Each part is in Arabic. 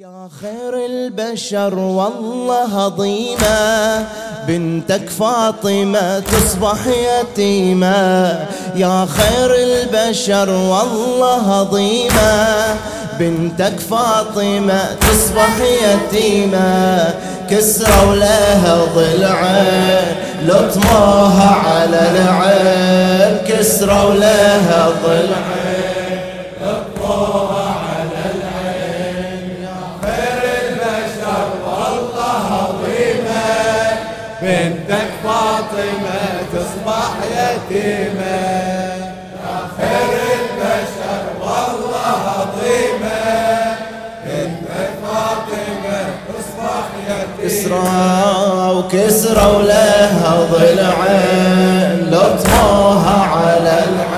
يا خير البشر والله عظيمة بنتك فاطمة تصبح يتيمة يا خير البشر والله عظيمة بنتك فاطمة تصبح يتيمة كسروا لها ضلعين لطموها على العين. كسروا لها ضلعين بنتك فاطمة تصبح يتيمة. يا خير البشر والله عظيمة. بنتك فاطمة تصبح يتيمة. كسرى وكسروا لها ضلعين لطموها على العين.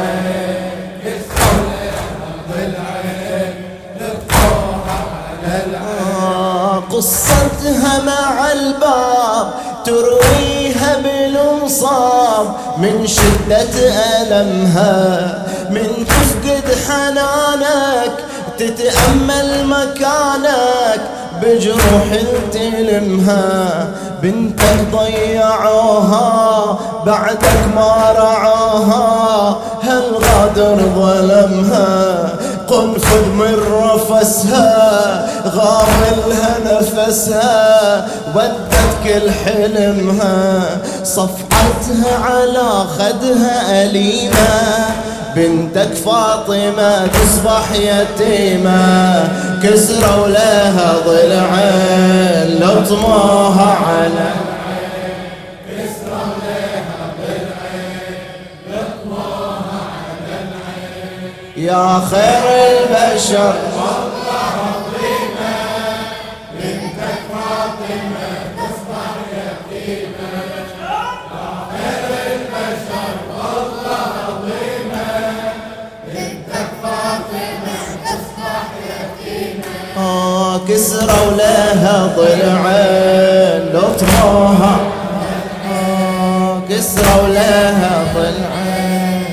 آه، قصتها مع الباب ترويها بالانصاب من شدة ألمها من تفقد حنانك تتأمل مكانك بجروح تلمها. بنتك ضيعوها بعدك ما رعوها هالغادر ظلمها؟ قنفذ من رفسها غاملها نفسها. ودت كل حلمها صفعتها على خدها أليمة. بنتك فاطمة تصبح يتيمة كسروا لها ضلعين لطموها على يا خير البشر. آه كسروا لها ضلعين لطموها آه كسروا لها ضلعين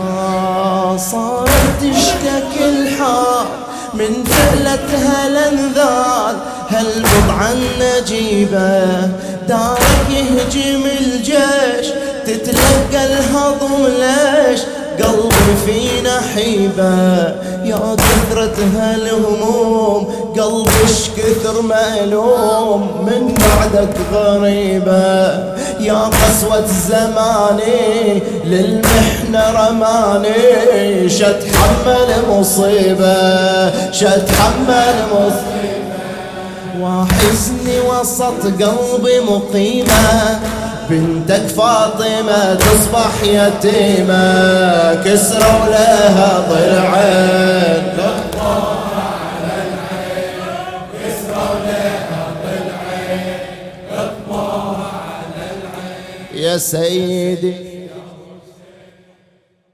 آه صارت تشتكي الحال من فعلتها الانذال هالبضعة النجيبة دارك يهجم الجيش تتلقى الهضم ليش؟ قلبي في نحيبة. يا كثرة هالهموم قلبي اش كثر مألوم من بعدك غريبة. يا قسوة زماني للمحنة رماني شتحمل مصيبة شتحمل مصيبة. وحزني وسط قلبي مقيمة. بنتك فاطمة تصبح يتيمة. كسروا لها ضلعين يا سيدي